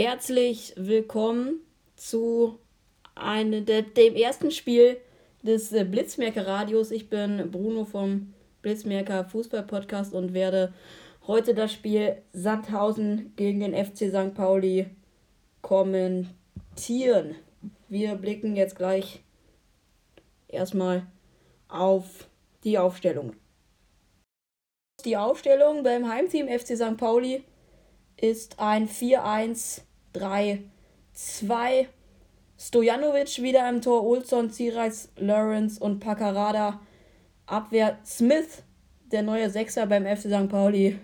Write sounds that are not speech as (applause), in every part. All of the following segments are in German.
Herzlich willkommen zu eine, de, dem ersten Spiel des äh, Blitzmerker Radios. Ich bin Bruno vom Blitzmerker Fußball Podcast und werde heute das Spiel Sandhausen gegen den FC St. Pauli kommentieren. Wir blicken jetzt gleich erstmal auf die Aufstellung. Die Aufstellung beim Heimteam FC St. Pauli ist ein 4-1-3-2. Stojanovic wieder im Tor, Olson, Zireis, Lawrence und Pacarada. Abwehr Smith, der neue Sechser beim FC St. Pauli,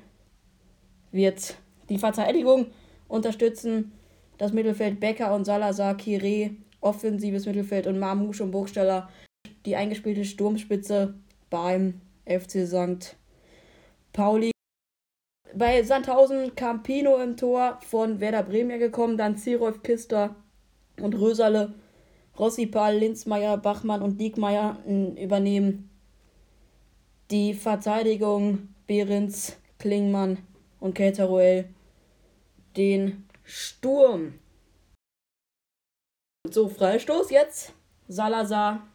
wird die Verteidigung unterstützen. Das Mittelfeld Becker und Salazar, Kire, offensives Mittelfeld und Marmouche und Burgstaller. Die eingespielte Sturmspitze beim FC St. Pauli bei Sandhausen kam Pino im Tor von Werder Bremen gekommen, dann Zirolf Kister und Röserle, Rossipal, Linzmeier, Bachmann und Diekmeier übernehmen die Verteidigung Behrens, Klingmann und Cateruel den Sturm. So, Freistoß jetzt. Salazar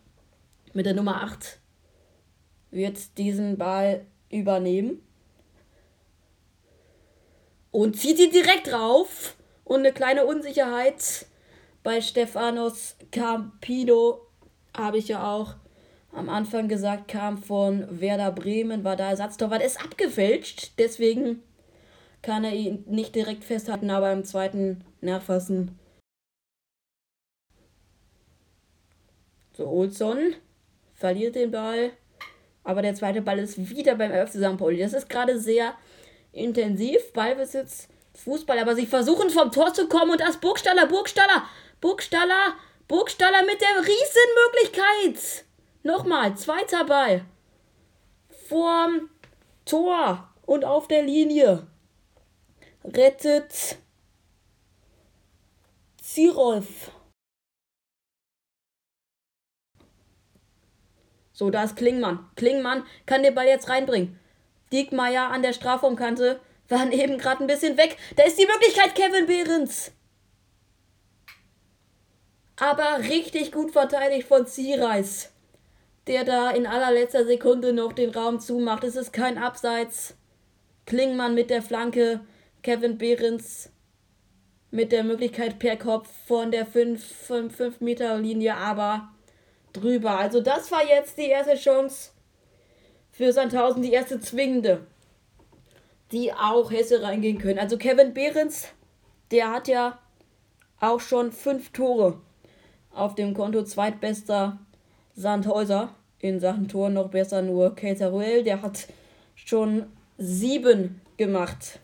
mit der Nummer 8 wird diesen Ball übernehmen und zieht ihn direkt drauf. Und eine kleine Unsicherheit bei Stefanos Campino habe ich ja auch am Anfang gesagt, kam von Werder Bremen, war da Ersatztorwart, ist abgefälscht, deswegen kann er ihn nicht direkt festhalten, aber im zweiten Nachfassen. So, Olson verliert den Ball, aber der zweite Ball ist wieder beim FC St. Das ist gerade sehr intensiv, Ballbesitz, Fußball, aber sie versuchen vom Tor zu kommen und das Burgstaller, Burgstaller, Burgstaller, Burgstaller mit der Riesenmöglichkeit. Nochmal, zweiter Ball. Vorm Tor und auf der Linie. Rettet Zirolf. So, da ist Klingmann. Klingmann kann den Ball jetzt reinbringen. Diekmeyer an der Strafraumkante waren (laughs) eben gerade ein bisschen weg. Da ist die Möglichkeit, Kevin Behrens. Aber richtig gut verteidigt von Ziereis, der da in allerletzter Sekunde noch den Raum zumacht. Es ist kein Abseits. Klingmann mit der Flanke, Kevin Behrens mit der Möglichkeit per Kopf von der 5 Meter Linie, aber drüber. Also das war jetzt die erste Chance für Sandhausen die erste zwingende, die auch Hesse reingehen können. Also Kevin Behrens, der hat ja auch schon fünf Tore auf dem Konto, zweitbester Sandhäuser in Sachen Tor, noch besser nur Cateruel, der hat schon sieben gemacht.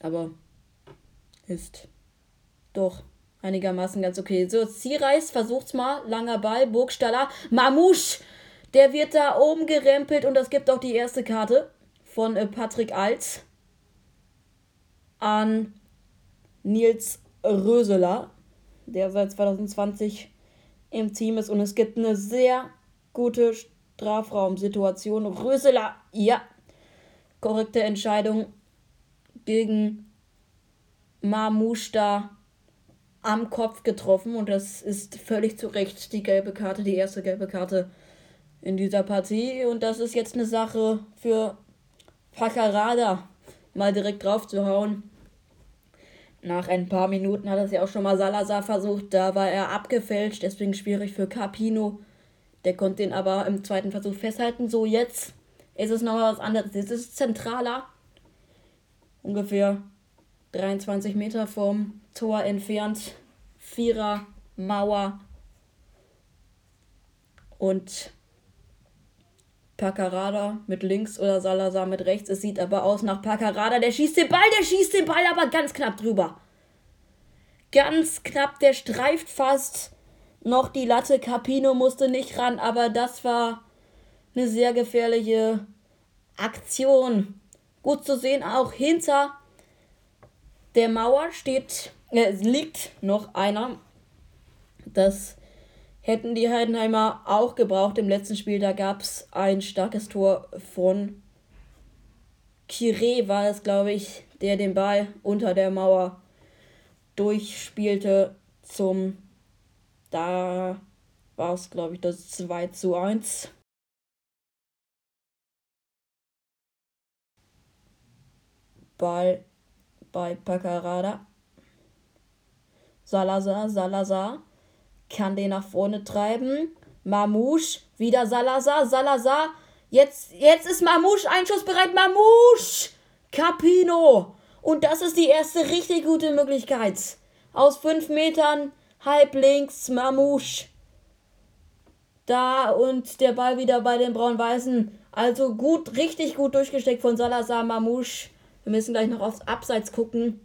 Aber ist doch einigermaßen ganz okay. So, Ziereis versucht's mal. Langer Ball. Burgstaller. Mamouche. Der wird da oben gerempelt und das gibt auch die erste Karte von äh, Patrick Alt an Nils Röseler, der seit 2020 im Team ist und es gibt eine sehr gute Strafraumsituation. Röseler, ja, korrekte Entscheidung gegen Mamouche da am Kopf getroffen und das ist völlig zu Recht die gelbe Karte, die erste gelbe Karte in dieser Partie. Und das ist jetzt eine Sache für Pacarada, mal direkt drauf zu hauen. Nach ein paar Minuten hat es ja auch schon mal Salazar versucht, da war er abgefälscht, deswegen schwierig für Capino. Der konnte ihn aber im zweiten Versuch festhalten. So, jetzt ist es nochmal was anderes. Jetzt ist es zentraler. Ungefähr 23 Meter vom Tor entfernt. Vierer Mauer. Und Pacarada mit links oder Salazar mit rechts. Es sieht aber aus nach Pacarada. Der schießt den Ball, der schießt den Ball aber ganz knapp drüber. Ganz knapp, der streift fast noch die Latte. Capino musste nicht ran, aber das war eine sehr gefährliche Aktion. Gut zu sehen, auch hinter der Mauer steht, äh, liegt noch einer. Das hätten die Heidenheimer auch gebraucht im letzten Spiel. Da gab es ein starkes Tor von Kire, war es, glaube ich, der den Ball unter der Mauer durchspielte zum, da war es, glaube ich, das 2 zu 1. Ball bei Pacarada. Salazar, Salazar kann den nach vorne treiben. Mamouche, wieder Salazar, Salazar. Jetzt, jetzt ist Mamouche einschussbereit. Mamouche! Capino! Und das ist die erste richtig gute Möglichkeit. Aus fünf Metern, halb links, Mamouche. Da und der Ball wieder bei den Braun-Weißen. Also gut, richtig gut durchgesteckt von Salazar Mamouche. Wir müssen gleich noch aufs Abseits gucken.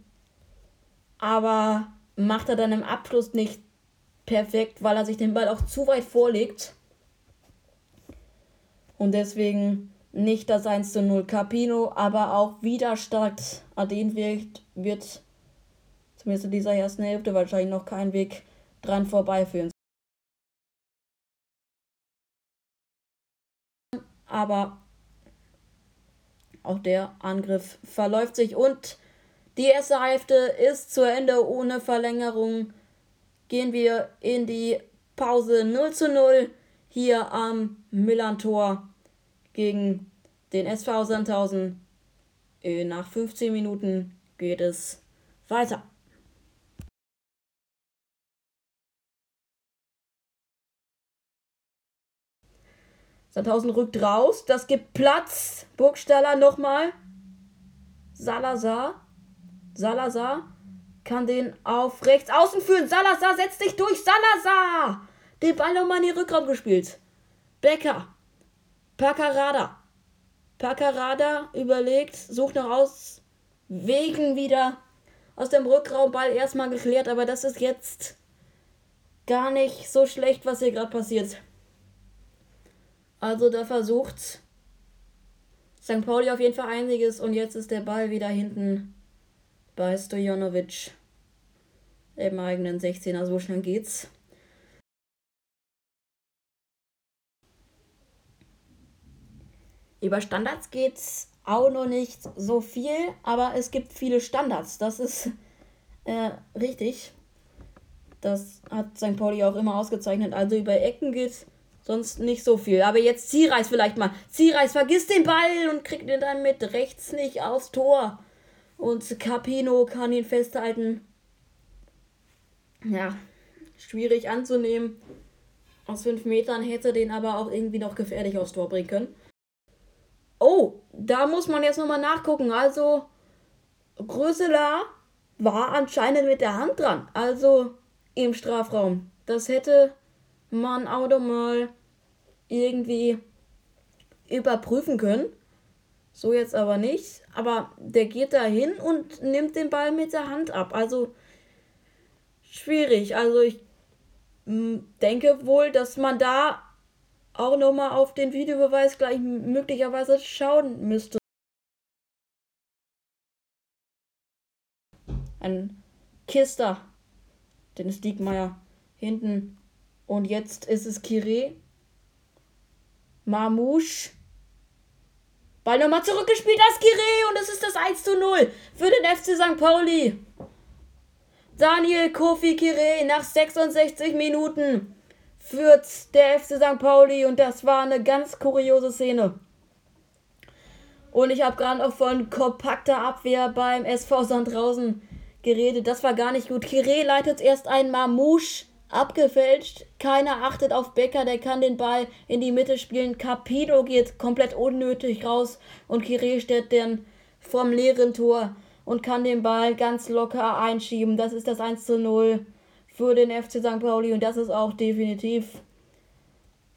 Aber macht er dann im Abschluss nicht perfekt, weil er sich den Ball auch zu weit vorlegt. Und deswegen nicht das 1 zu 0 Capino, aber auch wieder stark Adin wird, wird zumindest in dieser ersten Hälfte wahrscheinlich noch kein Weg dran vorbeiführen. Aber auch der Angriff verläuft sich und die erste Hälfte ist zu Ende ohne Verlängerung. Gehen wir in die Pause 0 zu 0 hier am Millantor gegen den SV Sandhausen. Äh, nach 15 Minuten geht es weiter. Sandhausen rückt raus. Das gibt Platz. Burgstaller nochmal. Salazar. Salazar kann den auf rechts außen führen. Salazar setzt sich durch. Salazar! Den Ball nochmal in den Rückraum gespielt. Becker. Paccarada. Paccarada überlegt, sucht nach Auswegen wieder aus dem Rückraumball erstmal geklärt, aber das ist jetzt gar nicht so schlecht, was hier gerade passiert. Also da versucht St. Pauli auf jeden Fall einiges und jetzt ist der Ball wieder hinten bei Stojanovic im eigenen 16er. So schnell geht's. Über Standards geht's auch noch nicht so viel, aber es gibt viele Standards. Das ist äh, richtig. Das hat St. Pauli auch immer ausgezeichnet. Also über Ecken geht's Sonst nicht so viel. Aber jetzt Zierreis vielleicht mal. Zierreis vergisst den Ball und kriegt ihn dann mit rechts nicht aufs Tor. Und Capino kann ihn festhalten. Ja, schwierig anzunehmen. Aus fünf Metern hätte den aber auch irgendwie noch gefährlich aufs Tor bringen können. Oh, da muss man jetzt nochmal nachgucken. Also, Gröseler war anscheinend mit der Hand dran. Also im Strafraum. Das hätte man auch noch mal irgendwie überprüfen können. So jetzt aber nicht. Aber der geht da hin und nimmt den Ball mit der Hand ab. Also schwierig. Also ich hm, denke wohl, dass man da auch nochmal auf den Videobeweis gleich möglicherweise schauen müsste. Ein Kister. Dennis Diekmeyer hinten und jetzt ist es Kire. Mamouche. Ball nochmal zurückgespielt, das Kire. Und es ist das 1 zu 0 für den FC St. Pauli. Daniel Kofi Kire nach 66 Minuten führt der FC St. Pauli. Und das war eine ganz kuriose Szene. Und ich habe gerade auch von kompakter Abwehr beim SV Sandhausen geredet. Das war gar nicht gut. Kire leitet erst ein Mamouche abgefälscht. Keiner achtet auf Becker, der kann den Ball in die Mitte spielen. Capito geht komplett unnötig raus und Kire steht dann vom leeren Tor und kann den Ball ganz locker einschieben. Das ist das 1 zu 0 für den FC St. Pauli und das ist auch definitiv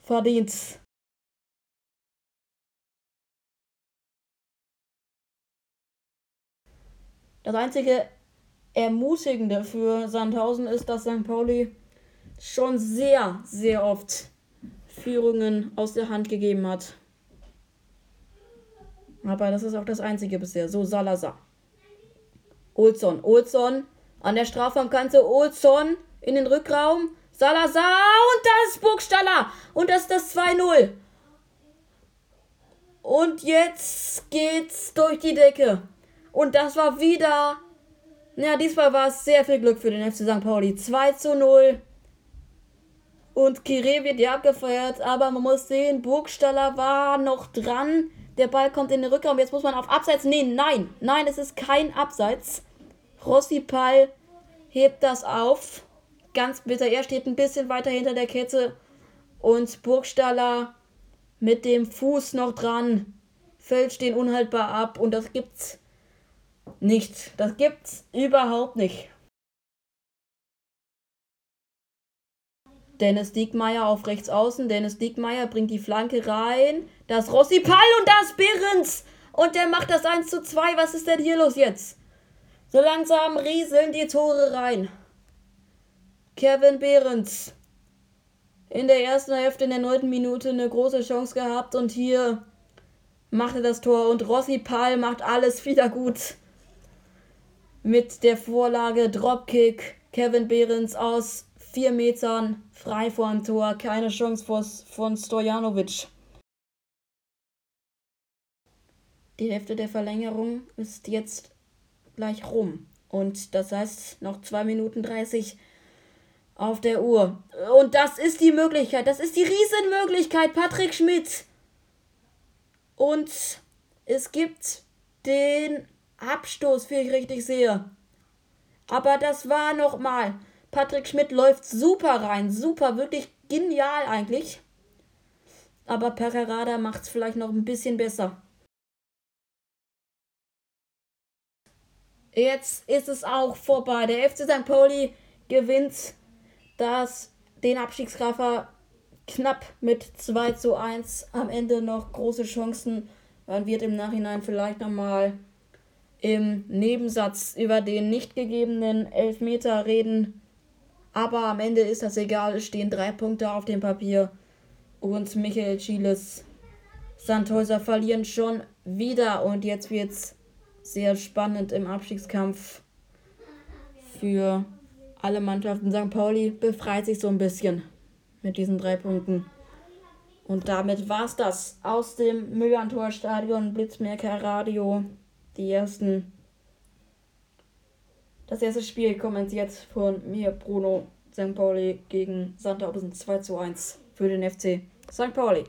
verdient. Das einzige Ermutigende für Sandhausen ist, dass St. Pauli schon sehr, sehr oft Führungen aus der Hand gegeben hat. Aber das ist auch das einzige bisher. So, Salazar. Olson. Olson an der Strafraumkante. Olson in den Rückraum. Salazar und das ist Burgstaller. Und das ist das 2-0. Und jetzt geht's durch die Decke. Und das war wieder. Ja, diesmal war es sehr viel Glück für den FC St. Pauli. 2 zu 0. Und Kire wird ja abgefeuert, aber man muss sehen, Burgstaller war noch dran. Der Ball kommt in den Rückraum. Jetzt muss man auf Abseits. Nee, nein. Nein, es ist kein Abseits. Rossi Pall hebt das auf. Ganz bitter. Er steht ein bisschen weiter hinter der Kette. Und Burgstaller mit dem Fuß noch dran. Fällt den unhaltbar ab. Und das gibt's nicht. Das gibt's überhaupt nicht. Dennis Diekmeyer auf rechts außen. Dennis Diekmeyer bringt die Flanke rein. Das Rossi Pall und das Behrens. Und der macht das 1 zu 2. Was ist denn hier los jetzt? So langsam rieseln die Tore rein. Kevin Behrens. In der ersten Hälfte in der neunten Minute eine große Chance gehabt und hier macht er das Tor und Rossi Pall macht alles wieder gut. Mit der Vorlage Dropkick. Kevin Behrens aus vier Metern frei vor dem Tor. Keine Chance von Stojanovic. Die Hälfte der Verlängerung ist jetzt gleich rum. Und das heißt noch 2 Minuten 30 auf der Uhr. Und das ist die Möglichkeit. Das ist die Riesenmöglichkeit. Patrick Schmidt. Und es gibt den Abstoß, wie ich richtig sehe. Aber das war nochmal. Patrick Schmidt läuft super rein. Super, wirklich genial eigentlich. Aber Pererada macht es vielleicht noch ein bisschen besser. Jetzt ist es auch vorbei. Der FC St. Pauli gewinnt das, den Abstiegstreffer knapp mit 2 zu 1. Am Ende noch große Chancen. Man wird im Nachhinein vielleicht nochmal im Nebensatz über den nicht gegebenen Elfmeter reden. Aber am Ende ist das egal, es stehen drei Punkte auf dem Papier. Und Michael Chiles Sandhäuser verlieren schon wieder. Und jetzt wird es sehr spannend im Abstiegskampf für alle Mannschaften. St. Pauli befreit sich so ein bisschen mit diesen drei Punkten. Und damit war es das aus dem Müllerntor-Stadion Blitzmerker Radio. Die ersten das erste Spiel kommentiert von mir, Bruno St. Pauli gegen Sandhausen 2 zu 1 für den FC St. Pauli.